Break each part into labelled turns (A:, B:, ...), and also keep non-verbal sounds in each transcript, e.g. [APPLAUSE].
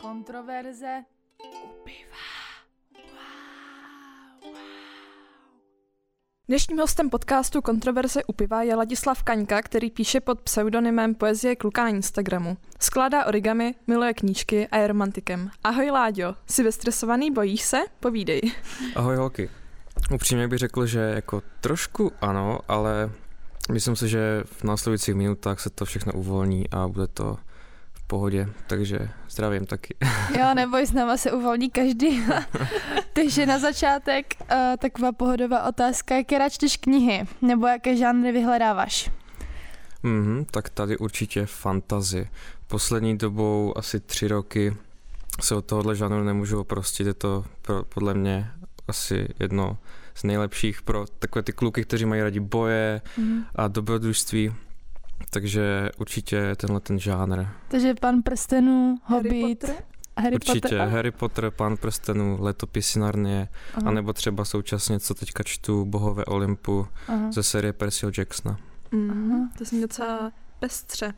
A: Kontroverze u piva. Wow, wow.
B: Dnešním hostem podcastu Kontroverze u piva je Ladislav Kaňka, který píše pod pseudonymem Poezie kluka na Instagramu. Skládá origami, miluje knížky a je romantikem. Ahoj Láďo, jsi vystresovaný, bojíš se? Povídej.
C: Ahoj holky. Upřímně bych řekl, že jako trošku ano, ale myslím si, že v následujících minutách se to všechno uvolní a bude to v pohodě, takže zdravím taky.
A: Jo, [LAUGHS] neboj, s náma se uvolní každý. [LAUGHS] Takže na začátek uh, taková pohodová otázka, jaké rád čteš knihy, nebo jaké žánry vyhledáváš?
C: Mhm, tak tady určitě fantazy. Poslední dobou asi tři roky se od tohohle žánru nemůžu oprostit, je to pro, podle mě asi jedno z nejlepších pro takové ty kluky, kteří mají rádi boje
A: Mhm.
C: a dobrodružství. Takže určitě tenhle ten žánr.
A: Takže pan prstenů,
B: Harry
A: Hobbit,
B: Potter?
A: Harry
C: Určitě
A: Potter. a-
C: Harry Potter, Pán prstenů, Letopisy Narnie,
A: Aha,
C: anebo třeba současně, co teďka čtu, Bohové Olympu
A: aha.
C: ze série Percyho Jacksona.
B: Mm,
A: Aha.
B: to zní docela pestře.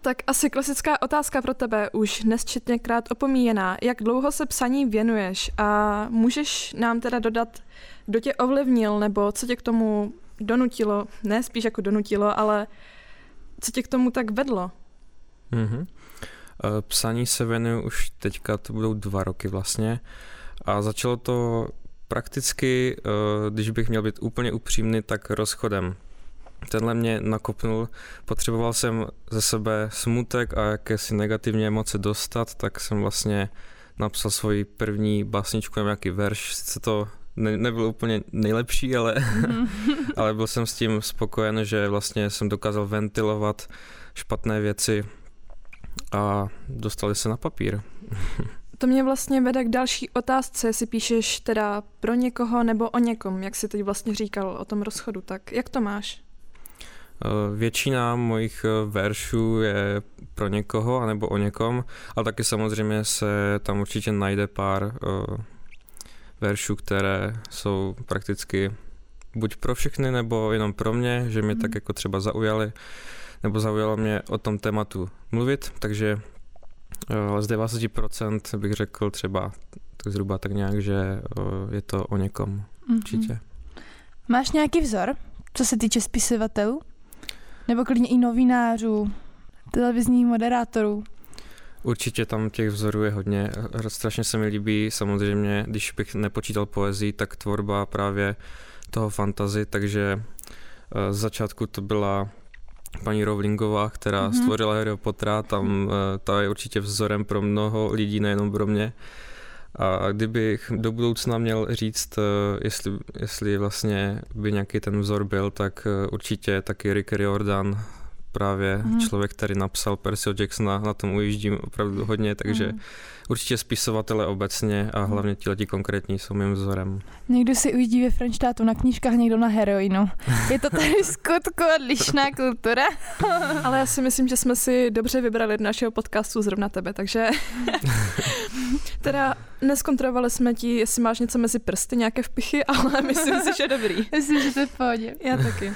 B: Tak asi klasická otázka pro tebe, už nesčetněkrát opomíjená. Jak dlouho se psaní věnuješ a můžeš nám teda dodat, kdo tě ovlivnil nebo co tě k tomu donutilo, ne spíš jako donutilo, ale co tě k tomu tak vedlo?
C: Mhm. Eh, Psaní se věnuju už teďka, to budou dva roky vlastně. A začalo to prakticky, eh, když bych měl být úplně upřímný, tak rozchodem. Tenhle mě nakopnul, potřeboval jsem ze sebe smutek a jakési negativní emoce dostat, tak jsem vlastně napsal svoji první básničku nebo nějaký verš, sice to ne, nebyl úplně nejlepší, ale, [LAUGHS] ale byl jsem s tím spokojen, že vlastně jsem dokázal ventilovat špatné věci a dostali se na papír.
B: To mě vlastně vede k další otázce, jestli píšeš teda pro někoho nebo o někom, jak jsi teď vlastně říkal o tom rozchodu, tak jak to máš?
C: Eh, Většina mojich eh, veršů je pro někoho anebo o někom, ale taky samozřejmě se tam určitě najde pár eh, veršů, které jsou prakticky buď pro všechny, nebo jenom pro mě, že mě
A: Mhm.
C: tak jako třeba zaujaly, nebo zaujalo mě o tom tématu mluvit, takže eh, z 90% bych řekl třeba tak zhruba tak nějak, že eh, je to o někom
A: Mhm.
C: určitě.
A: Máš nějaký vzor, co se týče spisovatelů? Nebo klidně i novinářů, televizních moderátorů?
C: Určitě tam těch vzorů je hodně. Strašně se mi líbí samozřejmě, když bych nepočítal poezii, tak tvorba právě toho fantazy, takže eh, z začátku to byla paní Rowlingová, která
A: Mhm.
C: mm-hmm. stvořila Harry Pottera, tam eh, ta je určitě vzorem pro mnoho lidí, nejenom pro mě. A kdybych do budoucna měl říct, eh, jestli, jestli vlastně by nějaký ten vzor byl, tak určitě taky Rick Riordan, právě
A: Mhm.
C: člověk, který napsal Percyho Jacksona, na tom ujíždím opravdu hodně, takže
A: Mhm.
C: určitě spisovatele obecně a hlavně ti lidi konkrétní jsou mým vzorem.
A: Někdo si ujíždí ve Frenštátu na knížkách, někdo na heroinu. [LAUGHS] Je to tady skutku odlišná kultura.
B: Ale já si myslím, že jsme si dobře vybrali do našeho podcastu zrovna tebe, takže [LAUGHS] [LAUGHS] teda neskontrolovali jsme ti, jestli máš něco mezi prsty, nějaké vpichy, [LAUGHS] ale myslím si, že dobrý. [LAUGHS]
A: Myslím, že to je v pohodě.
B: Já taky.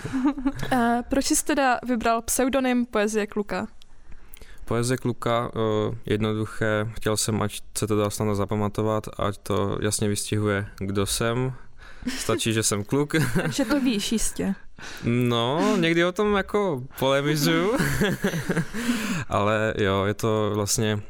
B: Uh, proč jsi teda vybral pseudonym Poezie kluka?
C: Poezie kluka, eh, jednoduché, chtěl jsem, ať se to dá snadno zapamatovat, ať to jasně vystihuje, kdo jsem. Stačí, že jsem kluk.
B: Takže to víš jistě.
C: No, někdy o tom jako polemizuju, ale jo, je to vlastně,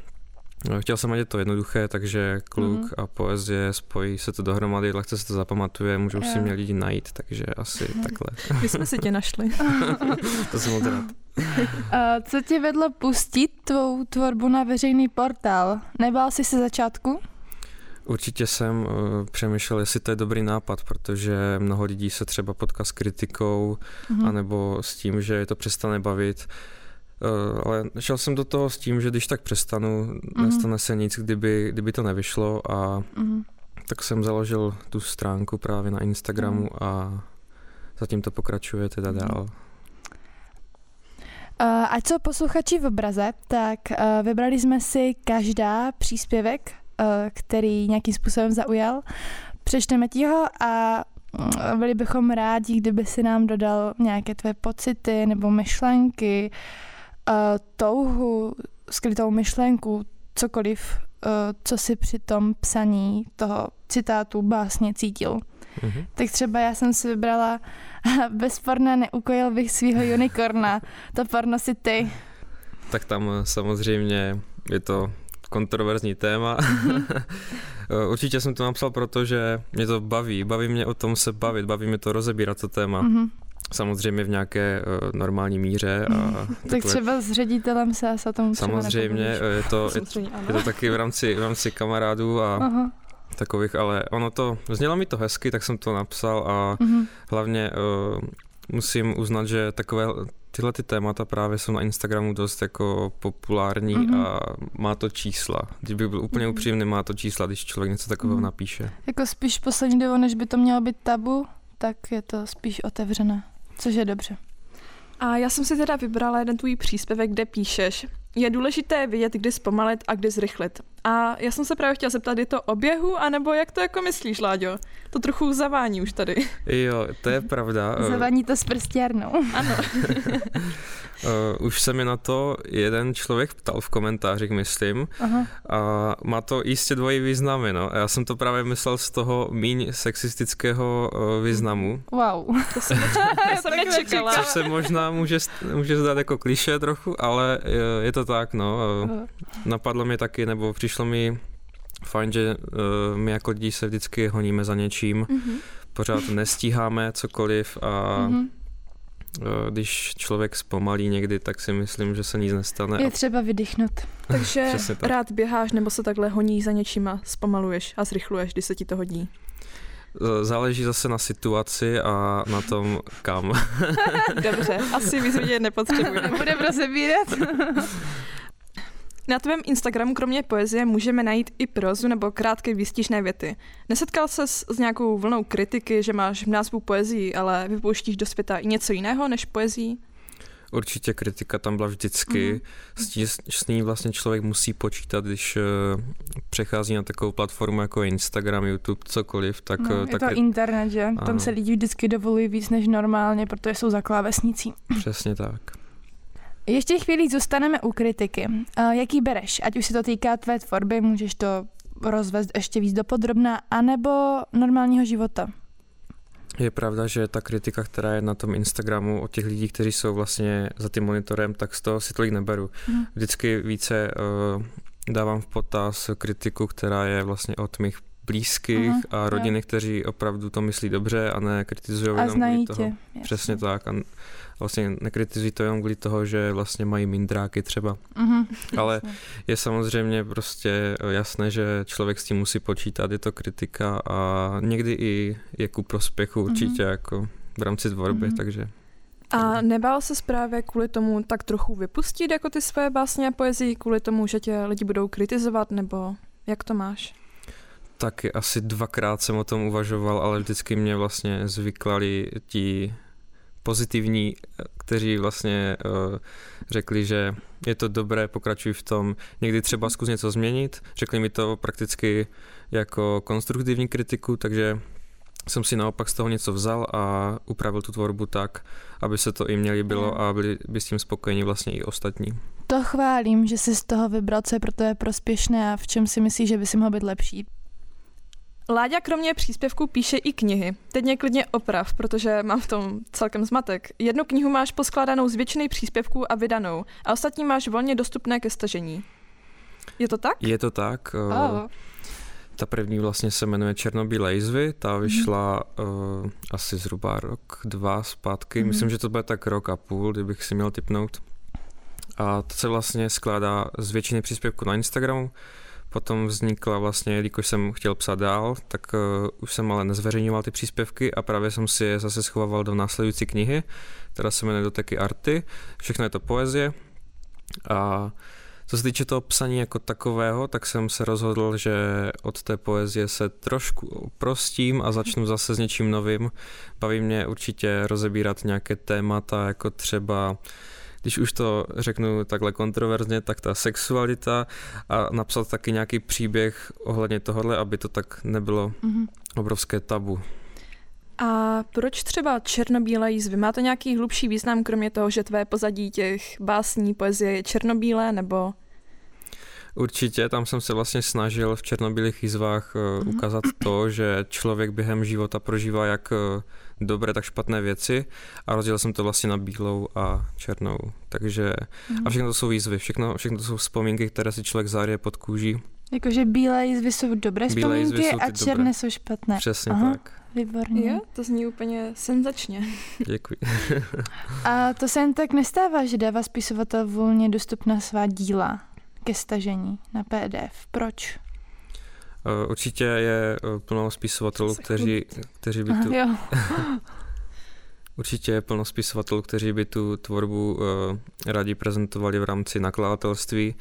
C: chtěl jsem, ať je to jednoduché, takže kluk
A: Mhm.
C: a poezie spojí se to dohromady, lehce se to zapamatuje, můžou si
A: Jo.
C: mě lidi najít, takže asi [LAUGHS] takhle.
B: My jsme si tě našli. [LAUGHS]
C: To jsem moc rád.
A: A co tě vedlo pustit tvou tvorbu na veřejný portál? Nebál jsi se začátku?
C: Určitě jsem uh, přemýšlel, jestli to je dobrý nápad, protože mnoho lidí se třeba potká s kritikou,
A: Mhm.
C: anebo s tím, že je to přestane bavit. Uh, ale šel jsem do toho s tím, že když tak přestanu, nestane se nic, kdyby, kdyby to nevyšlo a
A: Mhm.
C: tak jsem založil tu stránku právě na Instagramu
A: Mhm.
C: a zatím to pokračuje teda
A: Mhm.
C: dál.
A: Uh, ať jsou posluchači v obraze, tak uh, vybrali jsme si každá příspěvek, uh, který nějakým způsobem zaujal. Přečteme ti ho a byli bychom rádi, kdyby si nám dodal nějaké tvé pocity nebo myšlenky, uh, touhu, skrytou myšlenku, cokoliv, uh, co si při tom psaní toho citátu básně cítil. Mm-hmm. Tak třeba já jsem si vybrala [LAUGHS] bez porna neukojil bych svého unikorna. To porno si ty.
C: Tak tam samozřejmě je to kontroverzní téma. Mm-hmm. [LAUGHS] Určitě jsem to napsal, protože mě to baví. Baví mě o tom se bavit, baví mě to rozebírat to téma. Mm-hmm. Samozřejmě v nějaké uh, normální míře. A
A: mm. tak třeba s ředitelem se o tom
C: Samozřejmě, je to, je, je to taky v rámci, v rámci kamarádů a Aha. takových, ale ono to, znělo mi to hezky, tak jsem to napsal a mm-hmm. hlavně uh, musím uznat, že takové tyhle ty témata právě jsou na Instagramu dost jako populární mm-hmm. a má to čísla. Když bych byl úplně mm-hmm. upřímný, má to čísla, když člověk něco takového mm-hmm. napíše.
A: Jako spíš poslední dobu, než by to mělo být tabu, tak je to spíš otevřené, což je dobře.
B: A já jsem si teda vybrala jeden tvůj příspěvek, kde píšeš, je důležité vědět, kdy zpomalit a kdy zrychlit. A já jsem se právě chtěla zeptat, je to oběhu, anebo jak to jako myslíš, Láďo? To trochu zavání už tady.
C: Jo, to je pravda.
A: Zavání to s prstěrnou.
B: Ano. [LAUGHS]
C: Uh, už se mi na to jeden člověk ptal v komentářích, myslím, Aha. a má to jistě dvojí významy, no. Já jsem to právě myslel z toho míň sexistického uh, významu.
A: Wow. To jsem, [LAUGHS]
B: to jsem nečekala.
C: Což se možná může, může zdát jako kliše trochu, ale je, je to tak, no. Uh, napadlo mi taky, nebo přišlo mi fajn, že uh, my jako lidi se vždycky honíme za něčím, mm-hmm. pořád nestíháme cokoliv a mm-hmm Eh, když člověk zpomalí někdy, tak si myslím, že se nic nestane.
A: Je třeba vydychnout. [LAUGHS]
B: Takže tak. rád běháš nebo se takhle honí za něčím a zpomaluješ a zrychluješ, když se ti to hodí?
C: Eh, záleží zase na situaci a na tom, kam. [LAUGHS]
B: Dobře, asi víc vidět nepotřebujeme.
A: Budeme rozebírat. [LAUGHS]
B: Na tvém Instagramu kromě poezie můžeme najít i prozu nebo krátké výstižné věty. Nesetkal se s, nějakou vlnou kritiky, že máš v názvu poezii, ale vypouštíš do světa i něco jiného než poezii?
C: Určitě kritika tam byla vždycky. Mm-hmm. S, s ní vlastně člověk musí počítat, když uh, přechází na takovou platformu jako Instagram, YouTube, cokoliv. Tak,
A: no,
C: je tak
A: to je... internet, že? Ano. Tam se lidi vždycky dovolují víc než normálně, protože jsou za klávesnicí.
C: Přesně tak.
A: Ještě chvíli zůstaneme u kritiky. Jaký bereš? Ať už se to týká tvé tvorby, můžeš to rozvést ještě víc dopodrobná, anebo normálního života?
C: Je pravda, že ta kritika, která je na tom Instagramu od těch lidí, kteří jsou vlastně za tím monitorem, tak z toho si tolik neberu. Hmm. Vždycky více uh, dávám v potaz kritiku, která je vlastně od mých blízkých uh-huh, a rodiny, jo. kteří opravdu to myslí dobře a ne kritizují
A: jenom
C: kvůli
A: toho. Tě,
C: Přesně tak. A vlastně nekritizují to jenom kvůli toho, že vlastně mají mindráky třeba. Uh-huh, Ale je samozřejmě prostě jasné, že člověk s tím musí počítat, je to kritika a někdy i je ku prospěchu určitě uh-huh. jako v rámci tvorby, uh-huh. takže...
B: A nebál se právě kvůli tomu tak trochu vypustit jako ty své básně a poezii, kvůli tomu, že tě lidi budou kritizovat, nebo jak to máš?
C: Taky asi dvakrát jsem o tom uvažoval, ale vždycky mě vlastně zvyklali ti pozitivní, kteří vlastně uh, řekli, že je to dobré, pokračuj v tom. Někdy třeba zkus něco změnit. Řekli mi to prakticky jako konstruktivní kritiku, takže jsem si naopak z toho něco vzal a upravil tu tvorbu tak, aby se to i měli bylo a byli by s tím spokojení vlastně i ostatní.
A: To chválím, že jsi z toho vybral, co je pro tebe prospěšné a v čem si myslíš, že by si mohl být lepší.
B: Láďa kromě příspěvku píše i knihy. Teď mě klidně oprav, protože mám v tom celkem zmatek. Jednu knihu máš poskládanou z většiny příspěvků a vydanou a ostatní máš volně dostupné ke stažení. Je to tak?
C: Je to tak. Oh. Ta první vlastně se jmenuje Černobílé jizvy, ta mhm. vyšla mm. uh, asi zhruba rok, dva zpátky. Mm. Myslím, že to bude tak rok a půl, kdybych si měl typnout. A to se vlastně skládá z většiny příspěvků na Instagramu, Potom vznikla vlastně, jelikož jsem chtěl psát dál, tak uh, už jsem ale nezveřejňoval ty příspěvky a právě jsem si je zase schovával do následující knihy, která se jmenuje Doteky arty. Všechno je to poezie. A co se týče toho psaní jako takového, tak jsem se rozhodl, že od té poezie se trošku prostím a začnu zase s něčím novým. Baví mě určitě rozebírat nějaké témata, jako třeba když už to řeknu takhle kontroverzně, tak ta sexualita a napsat taky nějaký příběh ohledně tohohle, aby to tak nebylo mm-hmm. obrovské tabu.
B: A proč třeba černobílé jízvy? Má to nějaký hlubší význam, kromě toho, že tvé pozadí těch básní, poezie je černobílé, nebo
C: Určitě, tam jsem se vlastně snažil v černobílých jízvách uh, ukázat to, že člověk během života prožívá jak uh, dobré, tak špatné věci a rozdělil jsem to vlastně na bílou a černou. Takže mm. a všechno to jsou výzvy, všechno, všechno to jsou vzpomínky, které si člověk záře pod kůží.
A: Jakože bílé jízvy jsou dobré bílé vzpomínky jsou a černé dobré. jsou špatné.
C: Přesně Aha. tak.
A: Výborně.
B: Jo, to zní úplně senzačně. [LAUGHS]
C: Děkuji. [LAUGHS]
A: a to se jen tak nestává, že dává spisovatel volně dostupná svá díla ke stažení na PDF. Proč?
C: Eh, určitě je eh, plno spisovatelů, kteří, kteří by tu... [LAUGHS] Určitě je plno spisovatelů, kteří by tu tvorbu uh, rádi prezentovali v rámci nakladatelství,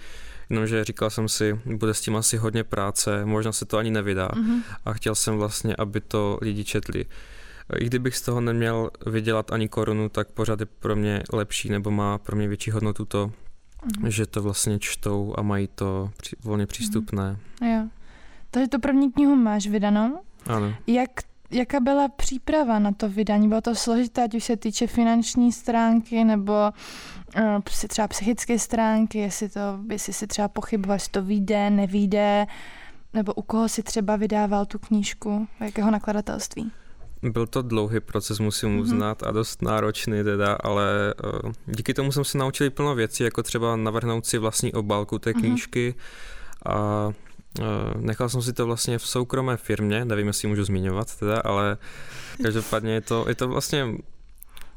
C: jenomže říkal jsem si, bude s tím asi hodně práce, možná se to ani nevydá mm-hmm. a chtěl jsem vlastně, aby to lidi četli. I kdybych z toho neměl vydělat ani korunu, tak pořád je pro mě lepší nebo má pro mě větší hodnotu to, mm-hmm. že to vlastně čtou a mají to volně přístupné.
A: Mm-hmm. Jo. Takže tu první knihu máš vydanou.
C: Ano.
A: Jak, jaká byla příprava na to vydání? Bylo to složité, ať už se týče finanční stránky nebo uh, třeba psychické stránky, jestli, to, jestli si třeba pochyboval, jestli to vyjde, nevyjde, nebo u koho si třeba vydával tu knížku, jakého nakladatelství?
C: Byl to dlouhý proces, musím mhm. uznat, a dost náročný teda, ale uh, díky tomu jsem se naučil plno věcí, jako třeba navrhnout si vlastní obálku té mhm. knížky mm-hmm. a Eh, nechal jsem si to vlastně v soukromé firmě, nevím, jestli můžu zmiňovat teda, ale každopádně je to, je to vlastně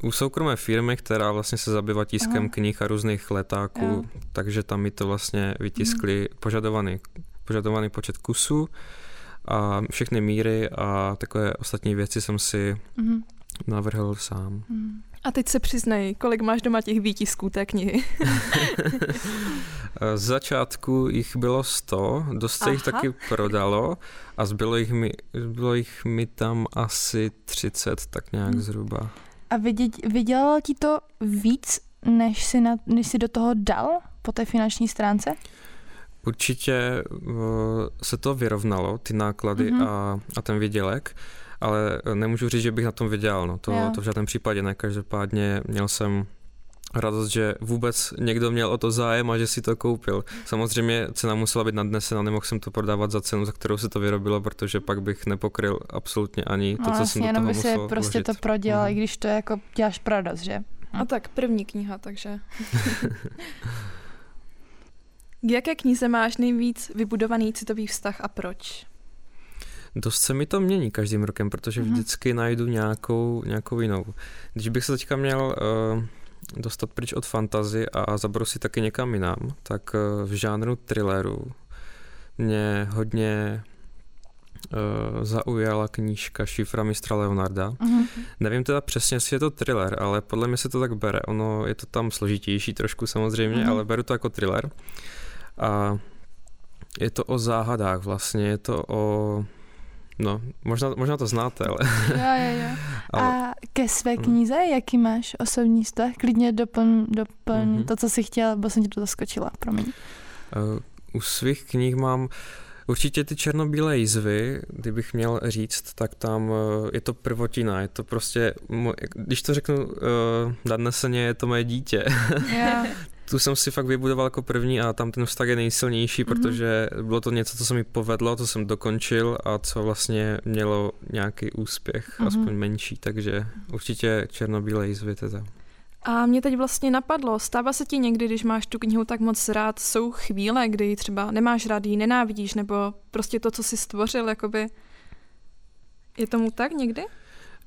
C: u soukromé firmy, která vlastně se zabývá tiskem Aha. knih a různých letáků, jo. takže tam mi to vlastně vytiskli mhm. požadovaný, požadovaný počet kusů a všechny míry a takové ostatní věci jsem si mhm. navrhl sám. Mhm.
B: A teď se přiznej, kolik máš doma těch výtisků té knihy? [LAUGHS] [LAUGHS]
C: Z začátku jich bylo 100, dost se jich taky prodalo a zbylo jich, mi, zbylo jich mi tam asi 30, tak nějak hmm. zhruba.
A: A vydělalo ti to víc, než si, na, než si do toho dal po té finanční stránce?
C: Určitě uh, se to vyrovnalo, ty náklady mm-hmm. a, a ten výdělek ale nemůžu říct, že bych na tom vydělal, no to, to v žádném případě ne, každopádně měl jsem radost, že vůbec někdo měl o to zájem a že si to koupil. Samozřejmě cena musela být nadnesena, nemohl jsem to prodávat za cenu, za kterou se to vyrobilo, protože pak bych nepokryl absolutně ani to, no, co jsem do toho by
A: se prostě vložit. to prodělal, mm. i když to je jako děláš pro radost, že?
B: A tak první kniha, takže. [LAUGHS] K jaké knize máš nejvíc vybudovaný citový vztah a proč?
C: Dost se mi to mění každým rokem, protože mm-hmm. vždycky najdu nějakou, nějakou jinou. Když bych se teďka měl uh, dostat pryč od fantazy a zabrosit taky někam jinam, tak uh, v žánru thrilleru mě hodně uh, zaujala knížka Šifra mistra Leonarda. Mm-hmm. Nevím teda přesně, jestli je to thriller, ale podle mě se to tak bere. Ono je to tam složitější trošku samozřejmě, mm-hmm. ale beru to jako thriller. A je to o záhadách vlastně, je to o No, možná, možná to znáte, ale...
A: Jo, jo, jo. [LAUGHS] ale... A ke své mhm. knize, jaký máš osobní vztah? Klidně doplň, doplň mm-hmm. to, co jsi chtěl, bo jsem ti to zaskočila, promiň.
C: Uh, u svých knih mám určitě ty černobílé jízvy, kdybych měl říct, tak tam uh, je to prvotina, je to prostě, když to řeknu uh, nadneseně, je to moje dítě. Yeah. [LAUGHS] tu jsem si fakt vybudoval jako první a tam ten vztah je nejsilnější, mm-hmm. protože bylo to něco, co se mi povedlo, co jsem dokončil a co vlastně mělo nějaký úspěch, mm-hmm. aspoň menší, takže určitě černobílé jízvy teda.
B: A mě teď vlastně napadlo, stává se ti někdy, když máš tu knihu tak moc rád, jsou chvíle, kdy třeba nemáš rád, ji nenávidíš, nebo prostě to, co jsi stvořil, jakoby... Je tomu tak někdy?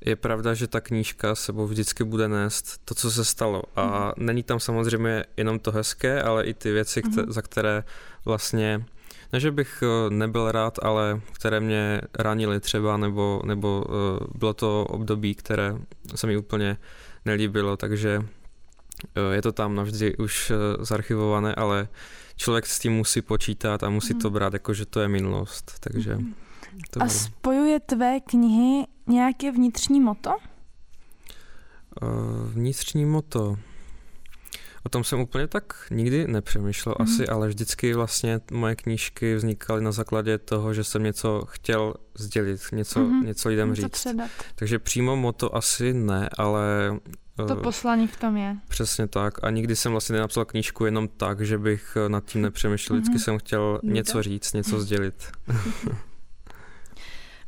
C: Je pravda, že ta knížka sebou vždycky bude nést to, co se stalo. A mm. není tam samozřejmě jenom to hezké, ale i ty věci, mm. za které vlastně, ne že bych eh, nebyl rád, ale které mě ranily třeba, nebo, nebo eh, bylo to období, které se mi úplně nelíbilo, takže eh, je to tam navždy už zarchivované, ale člověk s tím musí počítat a musí mm. to brát jako, že to je minulost, takže... Mm.
A: To a spojuje tvé knihy nějaké vnitřní moto?
C: Uh, vnitřní moto. O tom jsem úplně tak nikdy nepřemýšlel mm-hmm. asi, ale vždycky vlastně moje knížky vznikaly na základě toho, že jsem něco chtěl sdělit, něco, mm-hmm. něco lidem něco říct. Předat. Takže přímo moto asi ne, ale
A: To
C: eh,
A: poslání v tom je.
C: Přesně tak. A nikdy jsem vlastně nenapsal knížku jenom tak, že bych eh, nad tím nepřemýšlel. Vždycky
A: Mhm.
C: jsem chtěl něco říct, něco sdělit. [LAUGHS]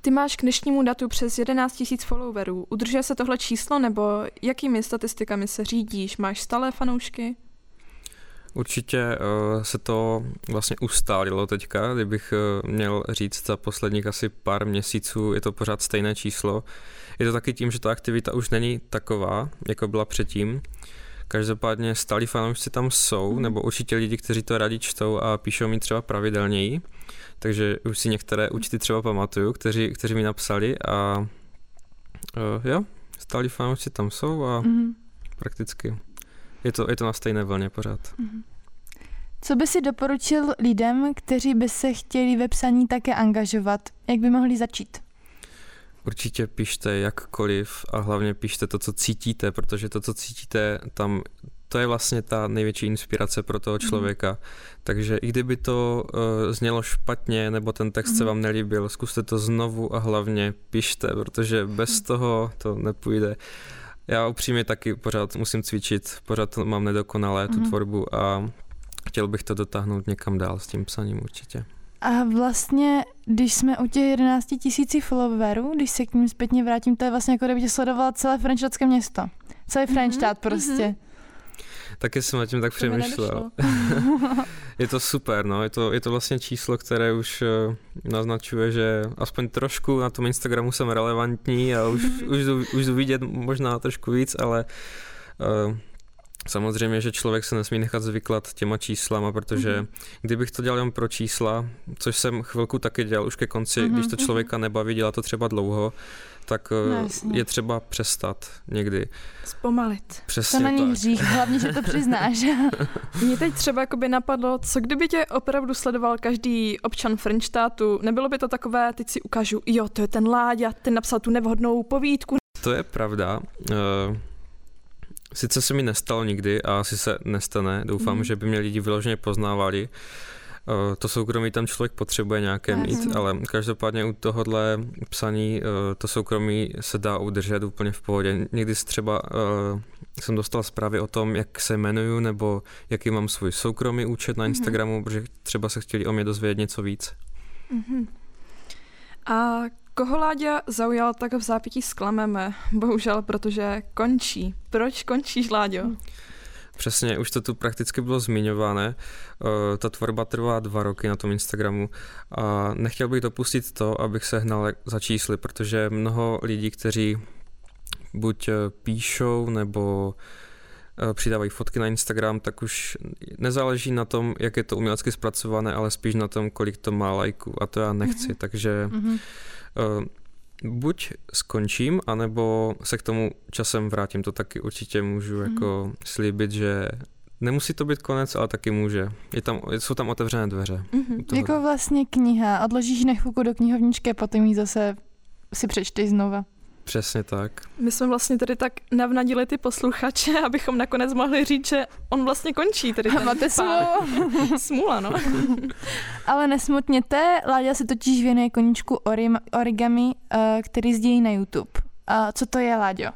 B: Ty máš k dnešnímu datu přes 11 000 followerů. Udržuje se tohle číslo nebo jakými statistikami se řídíš? Máš stále fanoušky?
C: Určitě uh, se to vlastně ustálilo teďka, kdybych uh, měl říct za posledních asi pár měsíců, je to pořád stejné číslo. Je to taky tím, že ta aktivita už není taková, jako byla předtím. Každopádně stálí fanoušci tam jsou,
B: Mhm.
C: nebo určitě lidi, kteří to rádi čtou a píšou mi třeba pravidelněji. Takže už si některé účty třeba pamatuju, kteří, kteří mi napsali a uh, jo, stálí fanoušci tam jsou a
A: Mhm.
C: prakticky je to, je to na stejné vlně pořád.
A: Mhm. Co by si doporučil lidem, kteří by se chtěli ve psaní také angažovat? Jak by mohli začít?
C: Určitě pište jakkoliv a hlavně pište to, co cítíte, protože to, co cítíte, tam to je vlastně ta největší inspirace pro toho
A: Mhm.
C: člověka. Takže i kdyby to uh, znělo špatně nebo ten text se
A: Mhm.
C: vám nelíbil, zkuste to znovu a hlavně pište, protože bez
A: Mhm.
C: toho to nepůjde. Já upřímně taky pořád musím cvičit, pořád mám nedokonalé tu tvorbu a chtěl bych to dotáhnout někam dál s tím psaním určitě.
A: A vlastně, když jsme u těch 11 tisící followerů, když se k ním zpětně vrátím, to je vlastně jako kdyby tě sledovala celé frenštátské město. Celý
B: Mhm,
A: Frenštát prostě.
C: Taky jsem nad tím tak
B: To
C: přemýšlel. [LAUGHS] Je to super, no, je to, je to vlastně číslo, které už uh, naznačuje, že aspoň trošku na tom Instagramu jsem relevantní a už, už, jdu, už jdu vidět možná trošku víc, ale uh, samozřejmě, že člověk se nesmí nechat zvyklat těma číslama, protože
B: Mhm.
C: kdybych to dělal jen pro čísla, což jsem chvilku taky dělal už ke konci,
A: Mhm,
C: když to člověka nebaví, dělá to třeba dlouho, tak uh,
A: No, jasně.
C: je třeba přestat někdy.
B: Zpomalit.
A: To
C: Přesně
A: není
C: tak.
A: hřích, hlavně, že to přiznáš. [LAUGHS]
B: Mě teď třeba jakoby napadlo, co kdyby tě opravdu sledoval každý občan Frenštátu, nebylo by to takové, teď si ukážu, jo, to je ten Láďa, ten napsal tu nevhodnou povídku.
C: To je pravda. Sice se mi nestalo nikdy a asi se nestane. Doufám,
B: Mhm.
C: že by mě lidi vyloženě poznávali. Uh, to soukromí tam člověk potřebuje nějaké
A: Jasně.
C: mít, ale každopádně u tohohle psaní uh, to soukromí se dá udržet úplně v pohodě. Někdy třeba uh, jsem dostal zprávy o tom, jak se jmenuju nebo jaký mám svůj soukromý účet na
B: Mhm.
C: Instagramu, protože třeba se chtěli o mě dozvědět něco víc.
B: Mhm. A koho Láďa zaujal, tak v zápětí zklameme. Bohužel, protože končí. Proč končíš, Láďo?
C: Přesně, už to tu prakticky bylo zmiňované. Eh, Ta tvorba trvá dva roky na tom Instagramu a nechtěl bych dopustit to, abych se hnal za čísly, protože mnoho lidí, kteří buď eh, píšou nebo přidávají fotky na Instagram, tak už nezáleží na tom, jak je to umělecky zpracované, ale spíš na tom, kolik to má lajků a to já nechci,
B: Mhm.
C: takže
A: Mhm.
C: Uh, buď skončím, anebo se k tomu časem vrátím. To taky určitě můžu
A: Mhm.
C: jako slíbit, že nemusí to být konec, ale taky může. Je tam, jsou tam otevřené dveře.
B: Mhm.
C: Tohle.
A: Jako vlastně kniha. Odložíš chvilku do knihovničky a potom ji zase si přečteš znova.
C: Přesně tak.
B: My jsme vlastně tady tak navnadili ty posluchače, [LAUGHS] abychom nakonec mohli říct, že on vlastně končí. Tedy ten [LAUGHS]
A: Máte smůlu. [LAUGHS]
B: Smůla, no.
A: Ale nesmutněte, Láďa se totiž věnuje koníčku origami, eh, který sdílí na YouTube. A co to je, Láďo?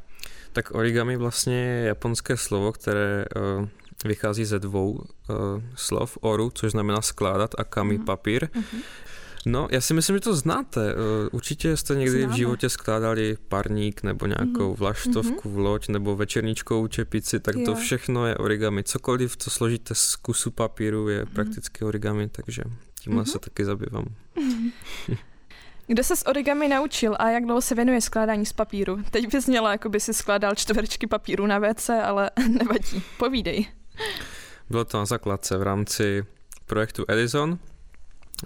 C: Tak origami vlastně je japonské slovo, které uh, vychází ze dvou uh, slov. Oru, což znamená skládat, a kami
A: Mhm.
C: papír.
B: Mhm.
C: No, já si myslím, že to znáte. Uh, Určitě jste někdy
B: Známe.
C: v životě skládali parník nebo nějakou
B: Mhm.
C: vlaštovku, loď nebo večerníčkovou čepici, tak to
B: Jo.
C: všechno je origami. Cokoliv, co složíte z kusu papíru, je prakticky origami, takže tímhle
B: Mhm.
C: se taky zabývám. [LAUGHS]
B: Kde se s origami naučil a jak dlouho se věnuje skládání z papíru? Teď by znělo, jako by si skládal čtverečky papíru na WC, ale [LAUGHS] nevadí. Povídej.
C: Bylo to na základce v rámci projektu Edison.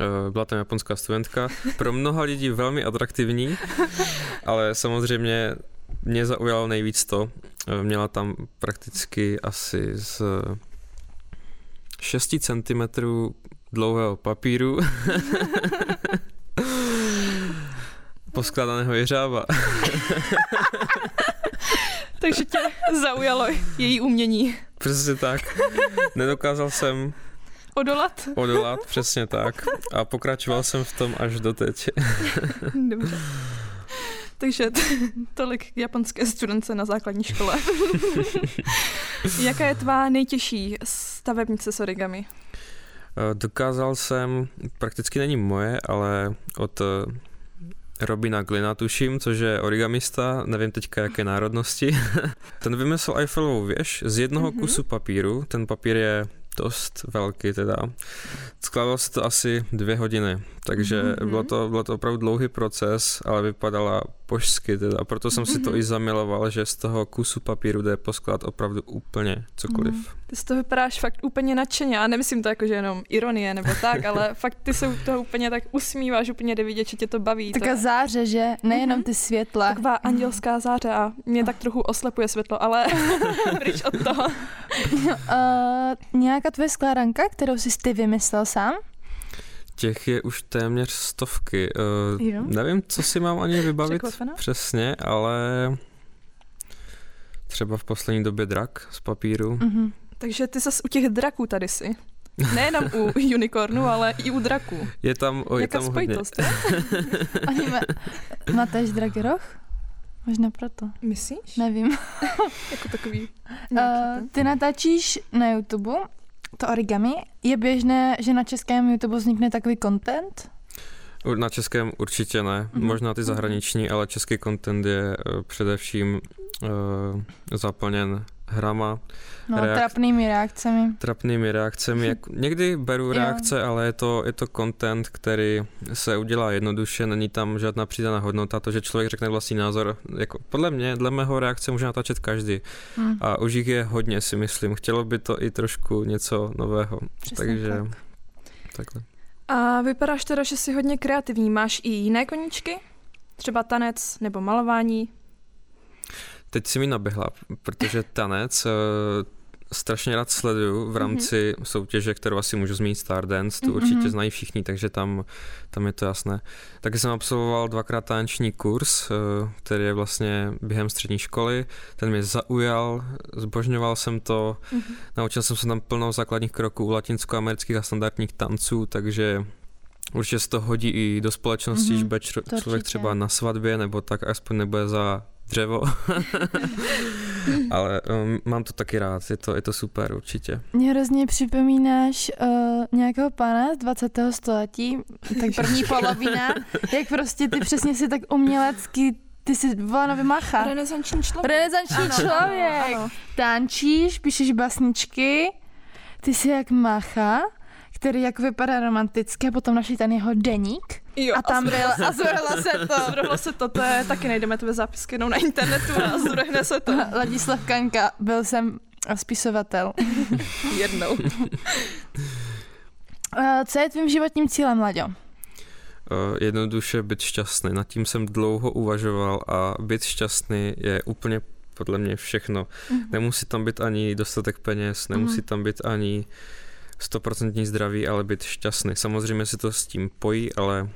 C: Eh, Byla tam japonská studentka, pro mnoha lidí velmi atraktivní, ale samozřejmě mě zaujalo nejvíc to. eh, Měla tam prakticky asi z 6 cm dlouhého papíru [LAUGHS] poskládaného jeřába.
B: Takže tě zaujalo její umění.
C: Přesně tak. Nedokázal jsem
B: Odolat? [LAUGHS]
C: odolat, přesně tak. A pokračoval jsem v tom až doteď. [LAUGHS]
B: Dobře. Takže t- tolik k japonské studence na základní škole. [LAUGHS] Jaká je tvá nejtěžší stavebnice s origami?
C: Eh, dokázal jsem, prakticky není moje, ale od eh, Robina Glina tuším, což je origamista, nevím teďka jaké národnosti. ten vymyslel Eiffelovou věž z jednoho mm-hmm. kusu papíru, ten papír je dost velký teda. Skládalo se to asi dvě hodiny, takže mm-hmm. bylo, to, bylo to opravdu dlouhý proces, ale vypadala božsky teda, proto jsem si to mm-hmm. i zamiloval, že z toho kusu papíru jde poskládat opravdu úplně cokoliv. Mm.
B: Ty z toho vypadáš fakt úplně nadšeně a nemyslím to jako, že jenom ironie nebo tak, ale [LAUGHS] fakt ty se u toho úplně tak usmíváš, úplně jde vidět, že tě to baví.
A: Taká to... záře, že? Nejenom mhm. ty světla.
B: Taková andělská záře a mě tak trochu oslepuje světlo, ale [LAUGHS] pryč od toho.
A: uh, [LAUGHS] nějaká tvoje skládanka, kterou jsi ty vymyslel sám?
C: Těch je už téměř stovky. Uh, nevím, co si mám ani vybavit přesně, ale třeba v poslední době drak z papíru. Mm-hmm.
B: Takže ty zase u těch draků tady si. Nejenom u [LAUGHS] unicornu, ale i u draků.
C: Je tam, o, je
B: Jaká
C: tam
B: spojitost, [LAUGHS]
A: Oni má, má tež draky roh? Možná proto.
B: Myslíš?
A: Nevím. [LAUGHS]
B: jako takový
A: uh, Ty natáčíš na YouTube to origami. Je běžné, že na českém YouTube vznikne takový content?
C: Na českém určitě ne, mm-hmm. možná ty zahraniční, ale český content je uh, především uh, zaplněn hrama.
A: No, reak- trapnými reakcemi.
C: Trapnými reakcemi. Jak, [LAUGHS] někdy beru reakce, ale je to, je to content, který se udělá jednoduše, není tam žádná přidaná hodnota, to, že člověk řekne vlastní názor. Jako, podle mě, dle mého reakce může natáčet každý. Hmm. A už jich je hodně, si myslím. Chtělo by to i trošku něco nového. Přesně Takže tak. takhle.
B: A vypadáš teda, že jsi hodně kreativní. Máš i jiné koníčky? Třeba tanec nebo malování?
C: Teď si mi naběhla, protože tanec uh, strašně rád sleduju v rámci mm-hmm. soutěže, kterou asi můžu zmínit Stardance, tu mm-hmm. určitě znají všichni, takže tam, tam je to jasné. Taky jsem absolvoval dvakrát taneční kurz, uh, který je vlastně během střední školy, ten mě zaujal, zbožňoval jsem to, mm-hmm. naučil jsem se tam plnou základních kroků u latinskoamerických a standardních tanců, takže Určitě se to hodí i do společnosti, mm-hmm, že člověk třeba na svatbě, nebo tak aspoň nebude za dřevo. [LAUGHS] Ale um, mám to taky rád, je to, je to super určitě.
A: Mě hrozně připomínáš uh, nějakého pana z 20. století, tak [LAUGHS] první polovina, jak prostě ty přesně si tak umělecky ty jsi Volanovi Macha.
B: Renesanční člověk.
A: Renesanční ano, člověk. Ano. Tančíš, píšeš basničky, ty jsi jak Macha, který jak vypadá romanticky a potom našli ten jeho deník
B: Jo,
A: a tam byl, a zvrhlo se to.
B: Zvrhlo se to, to je, taky najdeme tvé zápisky jenom na internetu a zvrhne se to. [LAUGHS]
A: Ladislav Kanka, byl jsem spisovatel. [LAUGHS]
B: Jednou. [LAUGHS]
A: Co je tvým životním cílem, Laďo? Uh,
C: jednoduše být šťastný. Nad tím jsem dlouho uvažoval a být šťastný je úplně podle mě všechno. Mm-hmm. Nemusí tam být ani dostatek peněz, nemusí mm-hmm. tam být ani stoprocentní zdraví, ale být šťastný. Samozřejmě se to s tím pojí, ale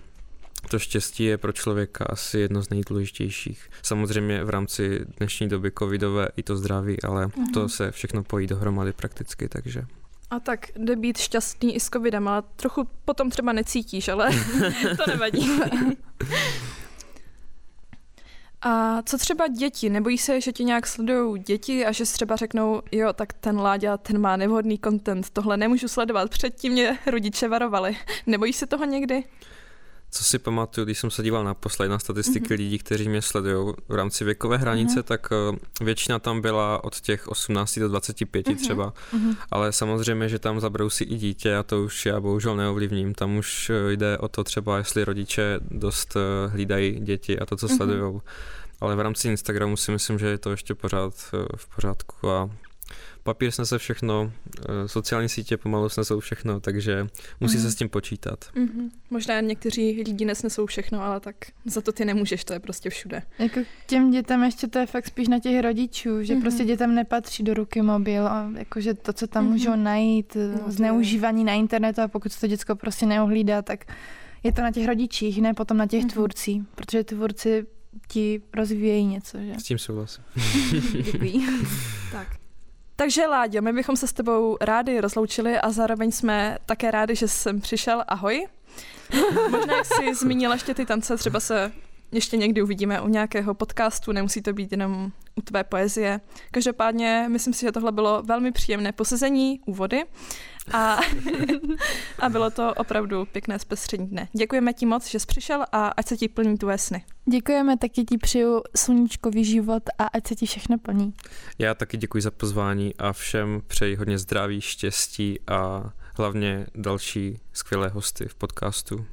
C: to štěstí je pro člověka asi jedno z nejdůležitějších. Samozřejmě v rámci dnešní doby covidové i to zdraví, ale mm-hmm. to se všechno pojí dohromady prakticky, takže...
B: A tak jde být šťastný i s covidem, ale trochu potom třeba necítíš, ale [LAUGHS] [LAUGHS] to nevadí. [LAUGHS] A co třeba děti? Nebojí se, že ti nějak sledují děti a že si třeba řeknou, jo, tak ten Láďa, ten má nevhodný content, tohle nemůžu sledovat, předtím mě rodiče varovali. Nebojíš se toho někdy?
C: Co si pamatuju, když jsem se díval naposled na statistiky mm-hmm. lidí, kteří mě sledují v rámci věkové hranice, mm-hmm. tak uh, většina tam byla od těch 18 do 25 mm-hmm. třeba, mm-hmm. ale samozřejmě, že tam zabrousí i dítě a to už já bohužel neovlivním. Tam už eh, jde o to třeba, jestli rodiče dost uh, hlídají děti a to, co mm-hmm. sledují. Ale v rámci Instagramu si myslím, že je to ještě pořád v pořádku a papír snese všechno, eh, sociální sítě pomalu snesou všechno, takže musí mm. se mhm. s tím počítat.
B: Mm-hmm. Možná někteří lidi nesnesou všechno, ale tak za to ty nemůžeš, to je prostě všude.
A: Jako těm dětem ještě to je fakt spíš na těch rodičů, že mm-hmm. prostě dětem nepatří do ruky mobil a jakože to, co tam mm-hmm. můžou najít, no, zneužívání na internetu a pokud se to děcko prostě neohlídá, tak je to na těch rodičích, ne potom na těch mm-hmm. tvůrcích, protože tvůrci ti rozvíjejí něco, že?
C: S tím souhlasím. [LAUGHS]
B: Děkuji. [LAUGHS] tak. Takže Láďo, my bychom se s tebou rádi rozloučili a zároveň jsme také rádi, že jsem přišel. Ahoj. [LAUGHS] Možná jsi zmínila ještě ty tance, třeba se ještě někdy uvidíme u nějakého podcastu, nemusí to být jenom u tvé poezie. Každopádně myslím si, že tohle bylo velmi příjemné posezení úvody a, [LAUGHS] a bylo to opravdu pěkné zpestření dne. Děkujeme ti moc, že jsi přišel a ať se ti plní tvoje sny.
A: Děkujeme, taky ti přeju sluníčkový život a ať se ti všechno plní.
C: Já taky děkuji za pozvání a všem přeji hodně zdraví, štěstí a hlavně další skvělé hosty v podcastu.